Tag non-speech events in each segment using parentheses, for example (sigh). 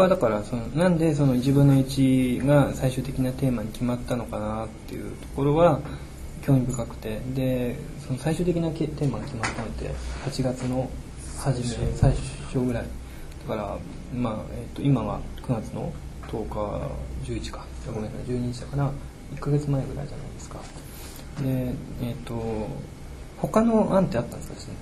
僕はだからそのなんでその1分の1が最終的なテーマに決まったのかなっていうところは興味深くて。でその最終的なテーマが決まったのって8月の初め最初。ぐらい。だから、まあえー、と今は9月の10日11か。ごめんなさい12日だから1ヶ月前ぐらいじゃないですか。でえっ、ー、と他の案ってあったんですか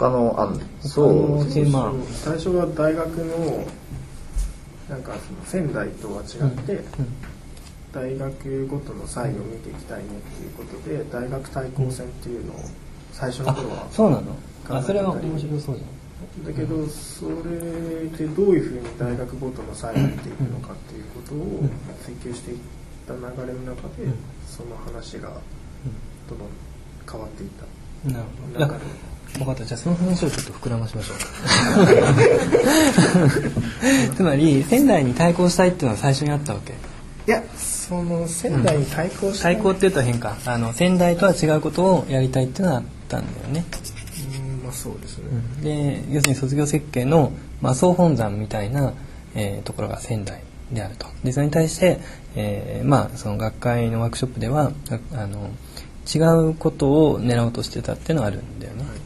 他の案そう。最初は大学のなんかその仙台とは違って、うんうん。大学ごとの差異を見ていきたいねっていうことで大学対抗戦っていうのを最初の頃はそうなの？あそれは面白そうじゃん。だけどそれでどういうふうに大学ごとの差異を見ていくのかっていうことを追求していった流れの中でその話がどんどん変わっていった。なるほど分かった。じゃあその話をちょっと膨らましましょう。(laughs) つまり仙台に対抗したいっていうのは最初にあったわけ。いやその仙台に対抗した、うん、対抗って言うと変か。あの仙台とは違うことをやりたいっていうのはあったんだよね。うんまあそうですね、うん、で要するに卒業設計の、まあ、総本山みたいな、えー、ところが仙台であると。でそれに対して、えー、まあその学会のワークショップではあの違うことを狙おうとしてたっていうのはあるんだよね、はい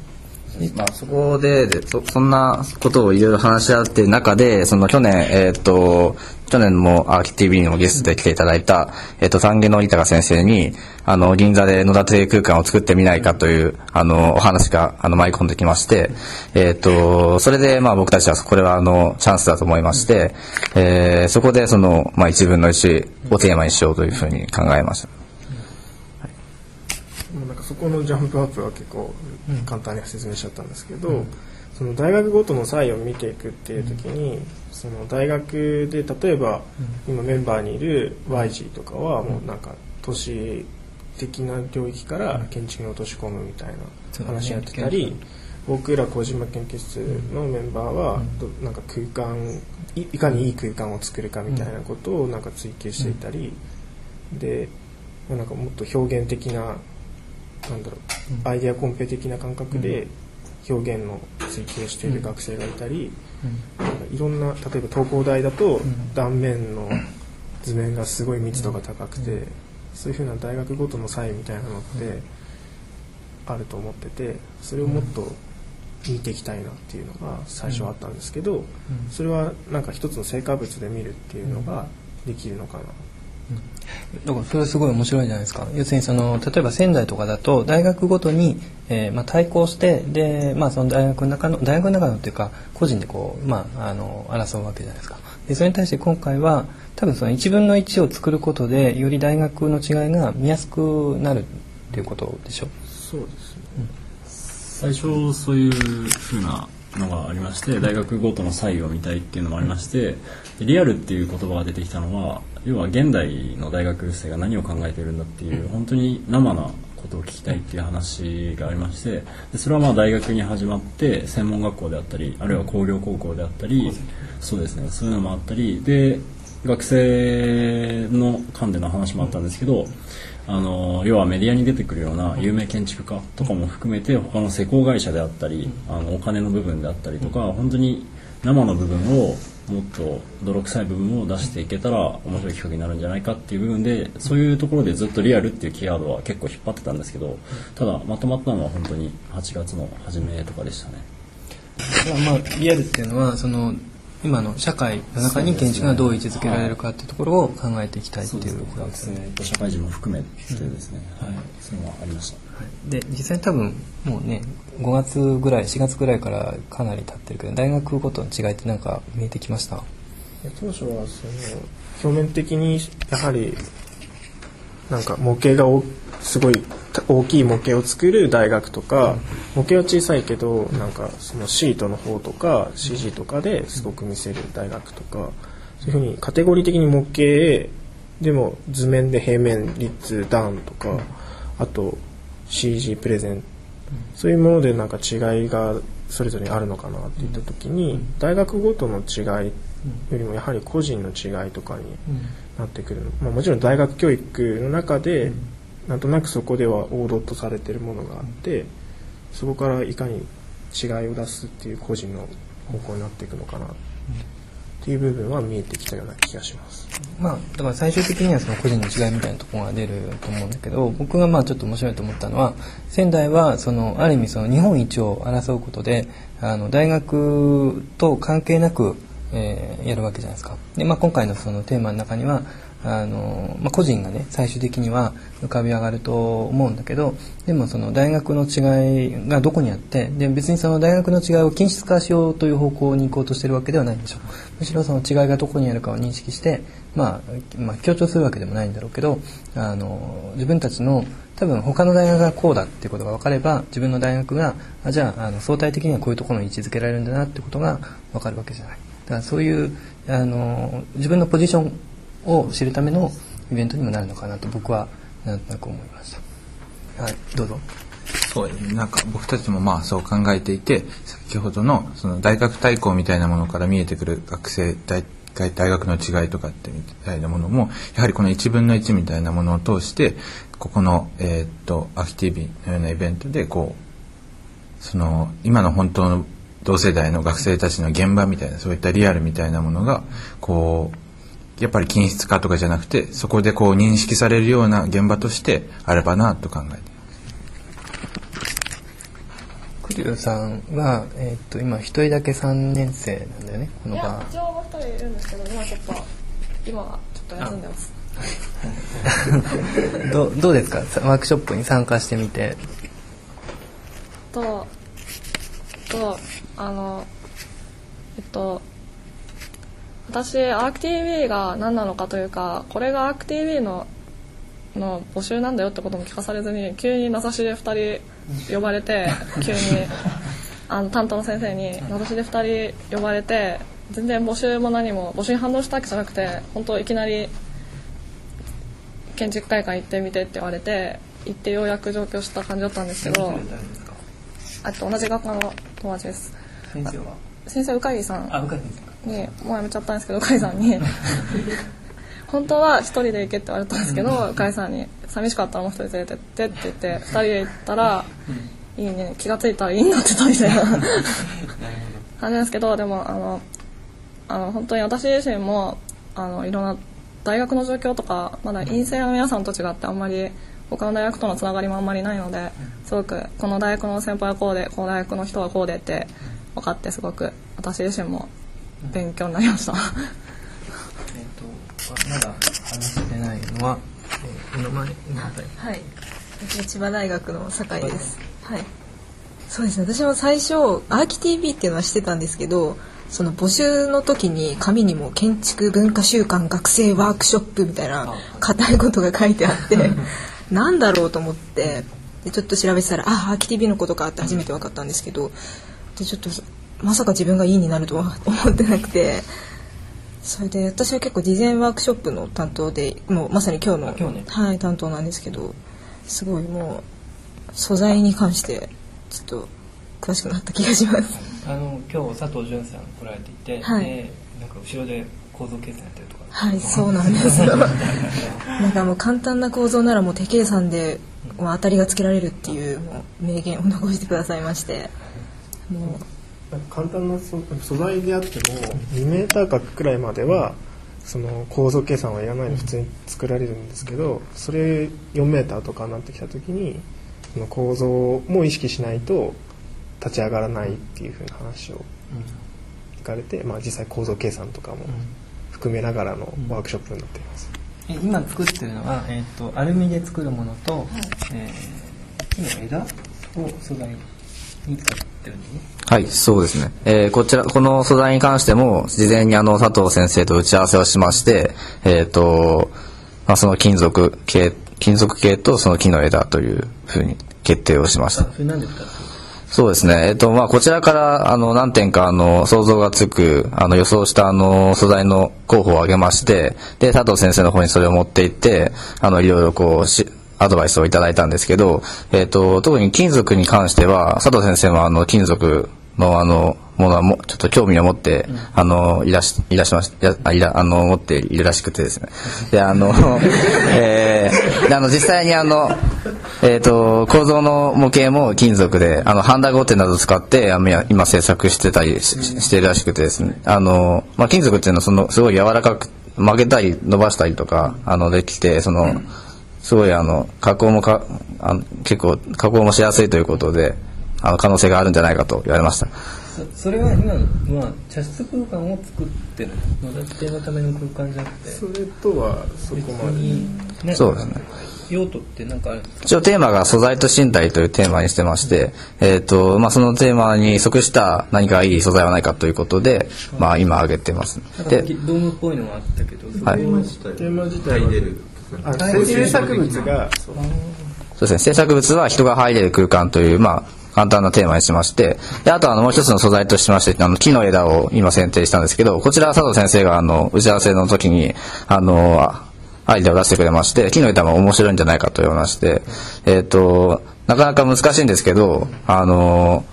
まあ、そこでそそんなことをいろいろ話し合っている中でその去年、えーと、去年もアーキ TV にもゲストで来ていただいた、えーと、丹下の豊先生にあの銀座で野立空間を作ってみないかというあのお話があの舞い込んできまして、えーと、それで、まあ、僕たちはこれはあのチャンスだと思いまして、えー、そこでその、まあ、1分の1をテーマにしようというふうに考えました。そこのジャンプアップは結構簡単に説明しちゃったんですけど、うん、その大学ごとの差異を見ていくっていう時に、その大学で例えば、今メンバーにいる YG とかはもうなんか都市的な領域から建築に落とし込むみたいな話やってたり、僕ら小島研究室のメンバーは、なんか空間いかにいい空間を作るかみたいなことをなんか追求していたり、でなんかもっと表現的ななんだろう、アイデアコンペ的な感覚で表現の追求をしている学生がいたり、いろんな例えば東工大だと断面の図面がすごい密度が高くて、そういうふうな大学ごとの差異みたいなのってあると思っててそれをもっと見ていきたいなっていうのが最初あったんですけど、それはなんか一つの成果物で見るっていうのができるのかなだからそれはすごい面白いじゃないですか。要するにその例えば仙台とかだと大学ごとに、えーまあ、対抗してで、まあ、その大学の中の大学の中のっていうか個人でこう、まあ、あの争うわけじゃないですか。でそれに対して今回は多分その1分の1を作ることでより大学の違いが見やすくなるっていうことでしょ。そうですね、うん、最初そういうふうなのがありまして大学ごとの差異を見たいっていうのもありましてリアルっていう言葉が出てきたのは要は現代の大学生が何を考えているんだっていう本当に生なことを聞きたいっていう話がありましてでそれはまあ大学に始まって専門学校であったりあるいは工業高校であったりそうですねそういうのもあったりで学生の間での話もあったんですけどあの要はメディアに出てくるような有名建築家とかも含めて他の施工会社であったりあのお金の部分であったりとか本当に生の部分をもっと泥臭い部分を出していけたら面白い企画になるんじゃないかっていう部分でそういうところでずっとリアルっていうキーワードは結構引っ張ってたんですけどただまとまったのは本当に8月の初めとかでしたね。まあ、リアルっていうのはその今の社会の中に建築がどう位置づけられるかっていうところを考えていきたいっていうことですね。すね社会人も含めてですね、うん、はい、そういうのはありました。はい、で実際多分もうね5月ぐらい4月ぐらいからかなり経ってるけど大学ごとの違いって何か見えてきました？当初はその表面的にやはりなんか模型がすごい大きい模型を作る大学とか、模型は小さいけどなんかそのシートの方とか CG とかですごく見せる大学とかそういうふうにカテゴリー的に模型でも図面で平面率ダウンとかあと CG プレゼンそういうものでなんか違いがそれぞれあるのかなっていった時に大学ごとの違いよりもやはり個人の違いとかになってくる、まあ、もちろん大学教育の中でなんとなくそこでは王道とされてるものがあってそこからいかに違いを出すっていう個人の方向になっていくのかなっていう部分は見えてきたような気がします。まあ、だから最終的にはその個人の違いみたいなところが出ると思うんだけど僕がまあちょっと面白いと思ったのは仙台はそのある意味その日本一を争うことであの大学と関係なく、えーやるわけじゃないですかで、まあ、今回のそのテーマの中にはあの、まあ、個人がね最終的には浮かび上がると思うんだけどでもその大学の違いがどこにあってで別にその大学の違いを均質化しようという方向に行こうとしてるわけではないんでしょう。むしろその違いがどこにあるかを認識して、まあ、まあ強調するわけでもないんだろうけどあの自分たちの多分他の大学がこうだっていうことが分かれば自分の大学があじゃああの相対的にはこういうところに位置づけられるんだなってことが分かるわけじゃない。だからそういうあの自分のポジションを知るためのイベントにもなるのかなと僕はなんとなく思いましたはいどうぞそう。なんか僕たちもまあそう考えていて、先ほどのその大学対抗みたいなものから見えてくる学生大大学の違いとかってみたいなものも、やはりこの1分の1みたいなものを通して、ここの、えーっと、アキティビのようなイベントで、こう、その、今の本当の同世代の学生たちの現場みたいな、そういったリアルみたいなものが、こう、やっぱり均質化とかじゃなくて、そこでこう認識されるような現場としてあればなと考えています。クリューさんは、えーっと今一人だけ3年生なんだよねこのいや場一応一人いるんですけど今ちょっと今はちょっと休んでますどうどうですか？さワークショップに参加してみてととあのえっと私アーク TV が何なのかというかこれがアーク TV のの募集なんだよってことも聞かされずに急に名指しで2人呼ばれて (laughs) 急にあの担当の先生に名指しで2人呼ばれて全然募集も何も募集に反応したわけじゃなくて本当いきなり建築会館行ってみてって言われて行ってようやく上京した感じだったんですけどあと同じ学科の友達です。先生は？先生鵜飼さん。あ、深いですかにもう辞めちゃったんですけど鵜飼さんに。(laughs) 本当は一人で行けって言われたんですけど鵜飼さんに寂しかったらもう一人連れてってって言って二人で行ったらいいね気がついたらいいんだってたみたいな感じなんですけどでもあのあの本当に私自身もあのいろんな大学の状況とかまだ院生の皆さんと違ってあんまり他の大学とのつながりもあんまりないのですごくこの大学の先輩はこうでこの大学の人はこうでって分かってすごく私自身も勉強になりました。えっとまだ話してないのは、えー、今前はい。私千葉大学の酒井です。はい。そうですね。私も最初アーキ TV っていうのはしてたんですけど、その募集の時に紙にも建築文化週間学生ワークショップみたいな硬いことが書いてあって、(laughs) なんだろうと思って、でちょっと調べてたら、あ、アーキ TV のことかって初めて分かったんですけど、でちょっとまさか自分がいいになるとは (laughs) 思ってなくて。それで私は結構事前ワークショップの担当でもうまさに今日のね。はい、担当なんですけどすごいもう素材に関してちょっと詳しくなった気がします。あの今日佐藤潤さん来られていて、はい。でなんか後ろで構造計算やってるとか。はいそうなんですよ。(laughs) なんかもう簡単な構造ならもう手計算で当たりがつけられるっていう名言を残してくださいまして。も簡単な素素材であっても2メーター角くらいまではその構造計算はいらないで普通に作られるんですけどそれ4メーターとかになってきた時にその構造も意識しないと立ち上がらないっていうふうな話を聞かれて、まあ、実際構造計算とかも含めながらのワークショップになっています。え今作ってるのは、えっとアルミで作るものと、えー木の枝を素材に使ってるんですねはい、そうですね。えーこちら、この素材に関しても、事前にあの、佐藤先生と打ち合わせをしまして、えっ、と、まあ、その金属系、金属系とその木の枝というふうに決定をしました。そうですね。えっ、と、まあ、こちらから、あの、何点か、あの、想像がつく、あの、予想した、あの、素材の候補を挙げまして、で、佐藤先生の方にそれを持って行って、あの、いろいろこう、し、アドバイスをいただいたんですけど、えっ、と、特に金属に関しては、佐藤先生は、あの、金属のあのものはもちょっと興味を持って、あのいらしいらしましやあいらあの持っているらしくてですね。で (laughs) あの、えーであの実際にあのえっ、と構造の模型も金属であのハンダゴテなどを使ってあの今今制作してたりししてるらしくてですね。あのまあ金属っていうのはそのすごい柔らかく曲げたり伸ばしたりとかあのできてその、すごいあの加工もかあの結構加工もしやすいということであの可能性があるんじゃないかと言われました。そそれは今、まあ、茶室空間を作ってるの野立のための空間じゃなくてそれとはそこまで。に、ねそうですね。用途ってなんかあるんですか？一応テーマが素材と身体というテーマにしてまして、えっ、と、まあ、そのテーマに即した何かいい素材はないかということで、まあ、今挙げてます。でドームっぽいのがあったけど、それはいテーマ自体はあ制作物が。そうそうですね、制作物は人が入れる空間という、まあ、簡単なテーマにしまして、で、あとあの、もう一つの素材としまして、あの、木の枝を今選定したんですけど、こちらは佐藤先生があの、打ち合わせの時に、あの、あアイデアを出してくれまして、木の枝も面白いんじゃないかと言わして、えっ、と、なかなか難しいんですけど、あの、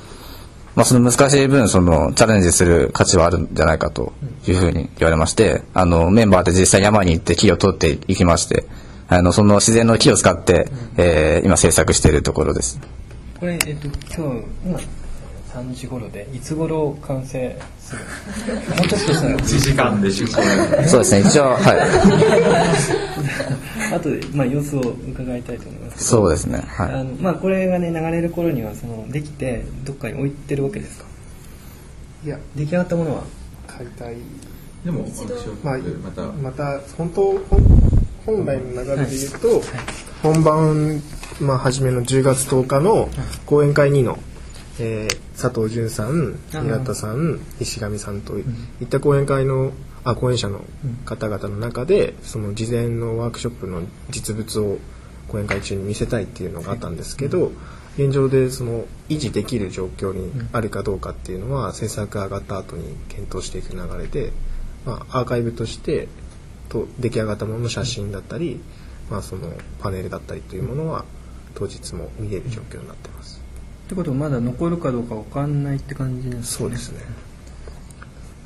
まあ、その難しい分、その、チャレンジする価値はあるんじゃないかというふうに言われまして、あの、メンバーで実際山に行って木を取っていきまして、あの、その自然の木を使って、えー今制作しているところです。これ、えっと、今日、今、3時頃で、いつ頃完成するもうちょっとしたら、1時間で出航そうですね、一応、はい。(laughs) あとで、まあ、様子を伺いたいと思いますけど、そうですね、あはい。のまあ、これがね、流れる頃には、その、できて、どっかに置いてるわけですか？いや。出来上がったものは解体でもまあまた。また本当本本来の流れで言うと、本番、まあ、初めの10月10日の講演会2の、えー佐藤淳さん宮田さん石上さんといった講演会のあ講演者の方々の中でその事前のワークショップの実物を講演会中に見せたいっていうのがあったんですけど、現状でその維持できる状況にあるかどうかっていうのは制作が上がった後に検討していく流れで、まあ、アーカイブとしてと出来上がったものの写真だったり、まあ、そのパネルだったりというものは当日も見れる状況になってます。ってことはまだ残るかどうかわかんないって感じですかそうですね。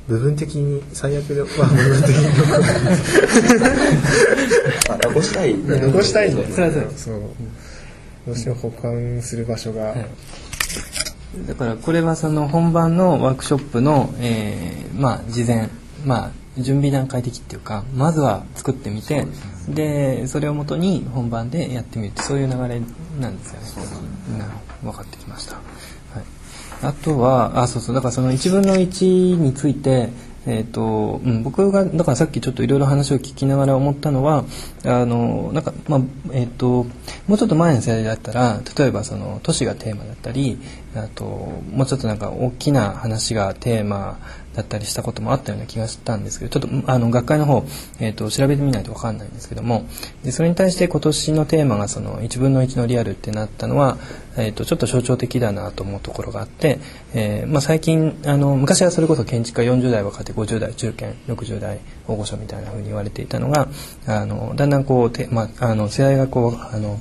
部分的に最悪では部分的に残したい。残したいんだよねそう。どうしても保管する場所が、だからこれはその本番のワークショップの、えーまあ事前、まあ準備段階的っていうか、まずは作ってみて、でそれをもとに本番でやってみるってそういう流れなんですよね。なるほど、分かってきました。はい。あとは、あ、そうそう、だからその1分の1について、えーとうん、僕がだからさっきちょっといろいろ話を聞きながら思ったのはあのなんか、まあえー、ともうちょっと前の世代だったら例えばその都市がテーマだったりあともうちょっとなんか大きな話がテーマだったりしたこともあったような気がしたんですけどちょっとあの学会の方、えー、と調べてみないと分かんないんですけどもでそれに対して今年のテーマがその1分の1のリアルってなったのは、えー、とちょっと象徴的だなと思うところがあって、えーまあ、最近あの昔はそれこそ建築家40代若手50代中堅60代大御所みたいな風に言われていたのがあのだんだんこうて、まあ、あの世代がこうあの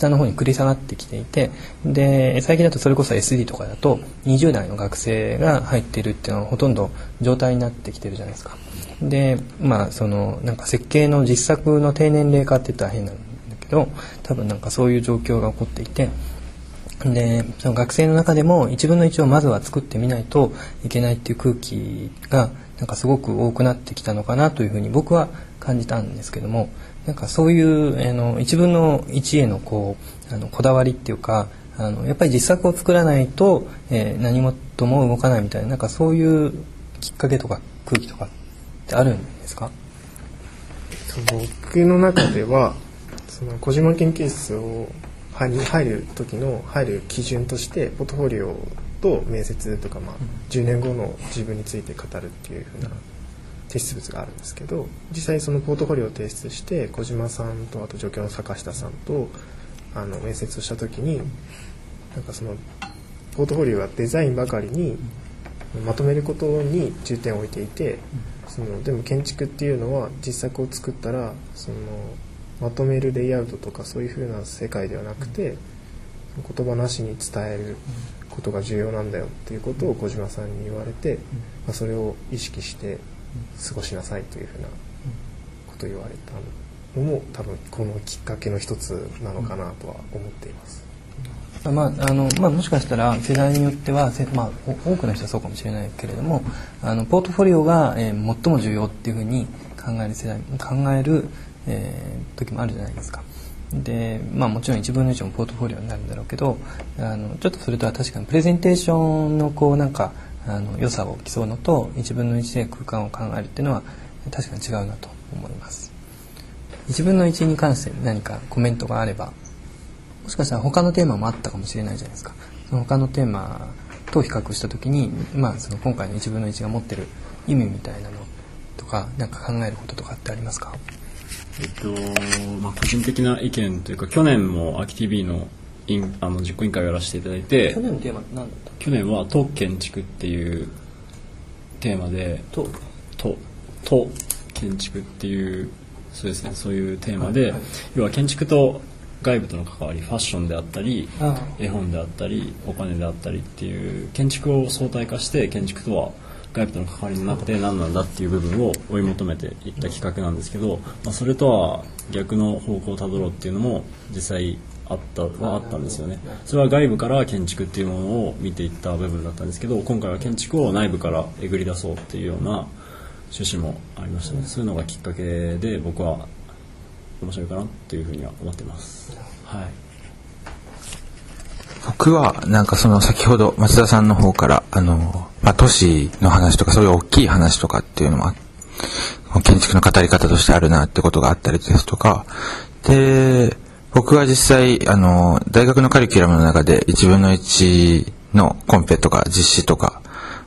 下の方に繰り下がってきていてで最近だとそれこそ SD とかだと20代の学生が入っているっていうのはほとんど状態になってきてるじゃないですか。でまあそのなんか設計の実作の低年齢化って言ったら変なんだけど多分なんかそういう状況が起こっていてでその学生の中でも1分の1をまずは作ってみないといけないっていう空気がなんかすごく多くなってきたのかなというふうに僕は感じたんですけどもなんかそういうあの1分の1へのこうあのこだわりっていうかあのやっぱり実作を作らないと、えー何事も動かないみたいななんかそういうきっかけとか空気とかってあるんですか？僕の中では (coughs) その小島研究室を入る時の入る基準としてポートフォリオと面接とか、まあ、10年後の自分について語るっていうふうな提出物があるんですけど実際そのポートフォリオを提出して小島さんとあと助教の坂下さんとあの面接をした時になんかそのポートフォリオはデザインばかりにまとめることに重点を置いていてそのでも建築っていうのは実作を作ったらそのまとめるレイアウトとかそういう風な世界ではなくて言葉なしに伝えることが重要なんだよっていうことを小島さんに言われて、まあ、それを意識して過ごしなさいというふうなことを言われたのも多分このきっかけの一つなのかなとは思っています。まああのまあ、もしかしたら世代によっては、せまあ、お多くの人はそうかもしれないけれどもあのポートフォリオが、えー最も重要っていうふうに考える世代考える、えー時もあるじゃないですか。でまあ、もちろん1分の1もポートフォリオになるんだろうけどあのちょっとそれとは確かにプレゼンテーションのこうなんかあの良さを競うのと1分の1で空間を考えるっていうのは確かに違うなと思います。1分の1に関して何かコメントがあればもしかしたら他のテーマもあったかもしれないじゃないですか。その他のテーマと比較した時に、まあ、その今回の1分の1が持ってる意味みたいなのとかなんか考えることとかってありますか？えっとまあ、個人的な意見というか去年も秋 TV のあの実行委員会をやらせていただいて去年のテーマ何だった去年は「都建築」っていうテーマでと。都都建築っていうそうですねそういうテーマで、要は建築と外部との関わりファッションであったりあ絵本であったりお金であったりっていう建築を相対化して建築とは外部との関わりの中で何なんだっていう部分を追い求めていった企画なんですけど、まあ、それとは逆の方向をたどろうっていうのも実際あったはあったんですよね。それは外部から建築っていうものを見ていった部分だったんですけど今回は建築を内部からえぐり出そうっていうような趣旨もありましたね。そういうのがきっかけで僕は面白いかなっていうふうには思ってます。はい。僕は、なんかその先ほど松田さんの方から、あの、まあ、都市の話とかそういう大きい話とかっていうのもあ建築の語り方としてあるなってことがあったりですとか、で、僕は実際、あの、大学のカリキュラムの中で1分の1のコンペとか実施とか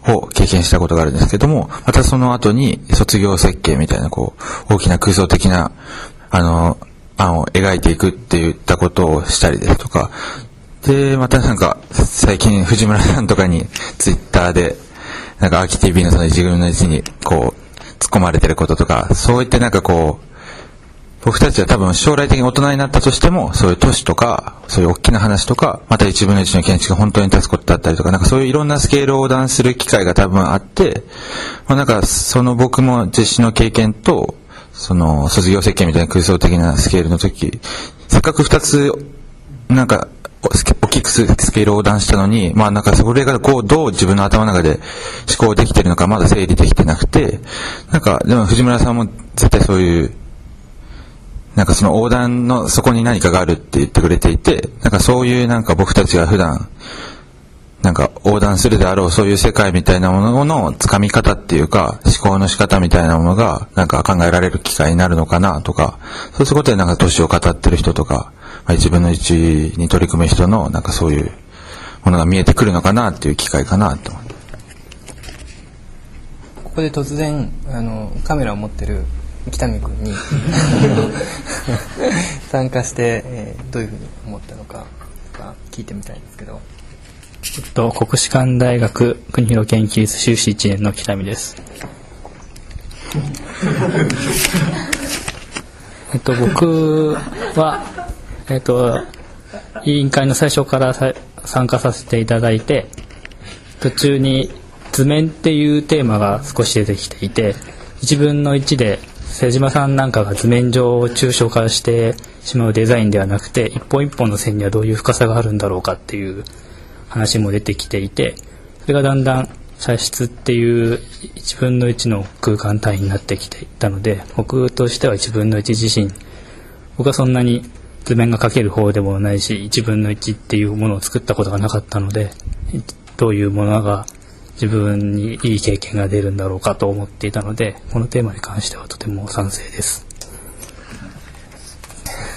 を経験したことがあるんですけども、またその後に卒業設計みたいな、こう、大きな空想的な、あの、案を描いていくって言ったことをしたりですとか、で、またなんか、最近藤村さんとかにツイッターで、なんか、アーキ TV のその一軍のうちに、こう、突っ込まれてることとか、そういってなんかこう、僕たちは多分将来的に大人になったとしても、そういう都市とか、そういう大きな話とか、また一分の一の建築が本当に立つことだったりとか、なんかそういういろんなスケールを横断する機会が多分あって、まあなんかその僕も実施の経験と、その卒業設計みたいな空想的なスケールの時、せっかく二つ、なんか、大きくスケールを横断したのに、まあなんかそれがこうどう自分の頭の中で思考できてるのかまだ整理できてなくて、なんかでも藤村さんも絶対そういう、なんかその横断のそこに何かがあるって言ってくれていて、なんかそういうなんか僕たちが普段、なんか横断するであろうそういう世界みたいなものの掴み方っていうか思考の仕方みたいなものがなんか考えられる機会になるのかなとか、そうすることでなんか年を語ってる人とか、まあ、自分の一に取り組む人のなんかそういうものが見えてくるのかなっていう機会かなと思って。ここで突然あのカメラを持ってる北見君に (laughs) 参加して、えーどういうふうに思ったのかとか聞いてみたいんですけどえっと、国士舘大学国広研究室修士1年の北見です。(laughs) えっと、僕は、えっと、委員会の最初からさ参加させていただいて、途中に図面っていうテーマが少し出てきていて、1分の1で瀬島さんなんかが図面上を抽象化してしまうデザインではなくて、一本一本の線にはどういう深さがあるんだろうかっていう話も出てきていてそれがだんだん射出っていう1分の1の空間単位になってきていたので僕としては1分の1自身僕はそんなに図面が描ける方でもないし1分の1っていうものを作ったことがなかったのでどういうものが自分にいい経験が出るんだろうかと思っていたのでこのテーマに関してはとても賛成です。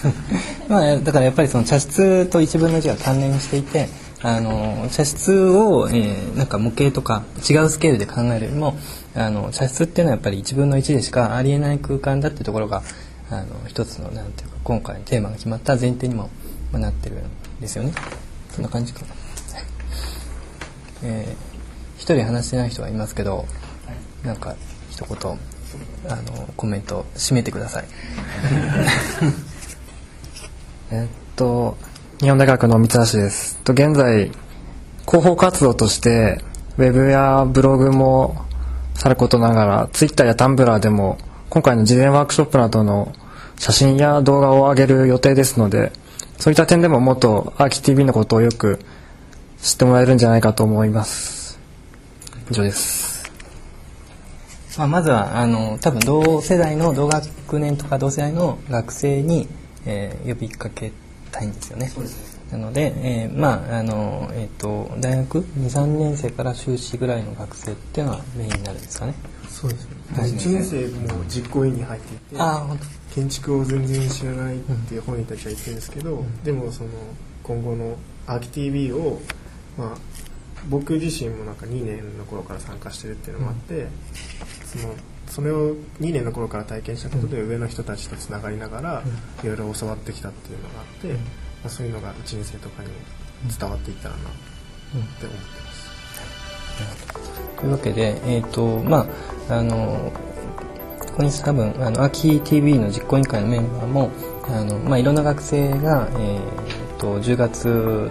(laughs) まあ、だからやっぱりその茶室と一分の1が関連していてあの茶室を、えーなんか模型とか違うスケールで考えるよりもあの茶室っていうのはやっぱり1分の1でしかありえない空間だっていうところがあの一つのなんていうか今回テーマが決まった前提にもまあなってるんですよね。そんな感じかな、えー一人話してない人がいますけどなんか一言あのコメント締めてください。(laughs) えっと、日本大学の三橋です。と現在、広報活動としてウェブやブログもさることながらツイッターやタンブラーでも今回の事前ワークショップなどの写真や動画を上げる予定ですのでそういった点でももっとアーキ TV のことをよく知ってもらえるんじゃないかと思います以上です。まあ、まずはあの多分同世代の同学年とか同世代の学生に、えー呼びかけたいんですよね。なので、えーまああのえっ、と大学？23年生から修士ぐらいの学生っていうのはメインになるんですかね。そうですね。はい。1年生も実行委員に入っていてああ本建築を全然知らないって本人たちは言ってるんですけど、でもその今後のアーキ TV を、まあ、僕自身もなんか2年の頃から参加してるっていうのもあって、そのそれを2年の頃から体験したことで上の人たちとつながりながらいろいろ教わってきたっていうのがあって、まあ、そういうのが1年生とかに伝わっていったらなって思ってます。というわけで、えっ、と、まあ、あの、ここに多分、あの、秋 TV の実行委員会のメンバーも、あの、まあ、いろんな学生が、えっ、と、10月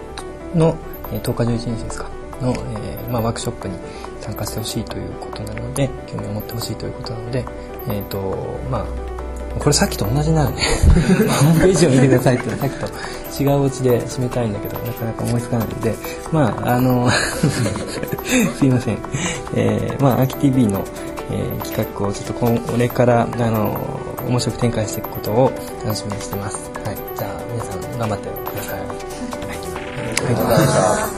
の、えー10日11日ですか、の、えーまあ、ワークショップに参加してほしいということなので、興味を持ってほしいということなので、えっ、と、まあ、これさっきと同じ (laughs) になるね。ホームページを見てくださいってさっきと違うオチで締めたいんだけど、なかなか思いつかないので、まあ、あの、(laughs) すいません。えー、まあ、秋 TV の、えー企画をちょっとこれから、あの、面白く展開していくことを楽しみにしてます。はい。じゃあ、皆さん頑張ってください。はい。ありがとうございました。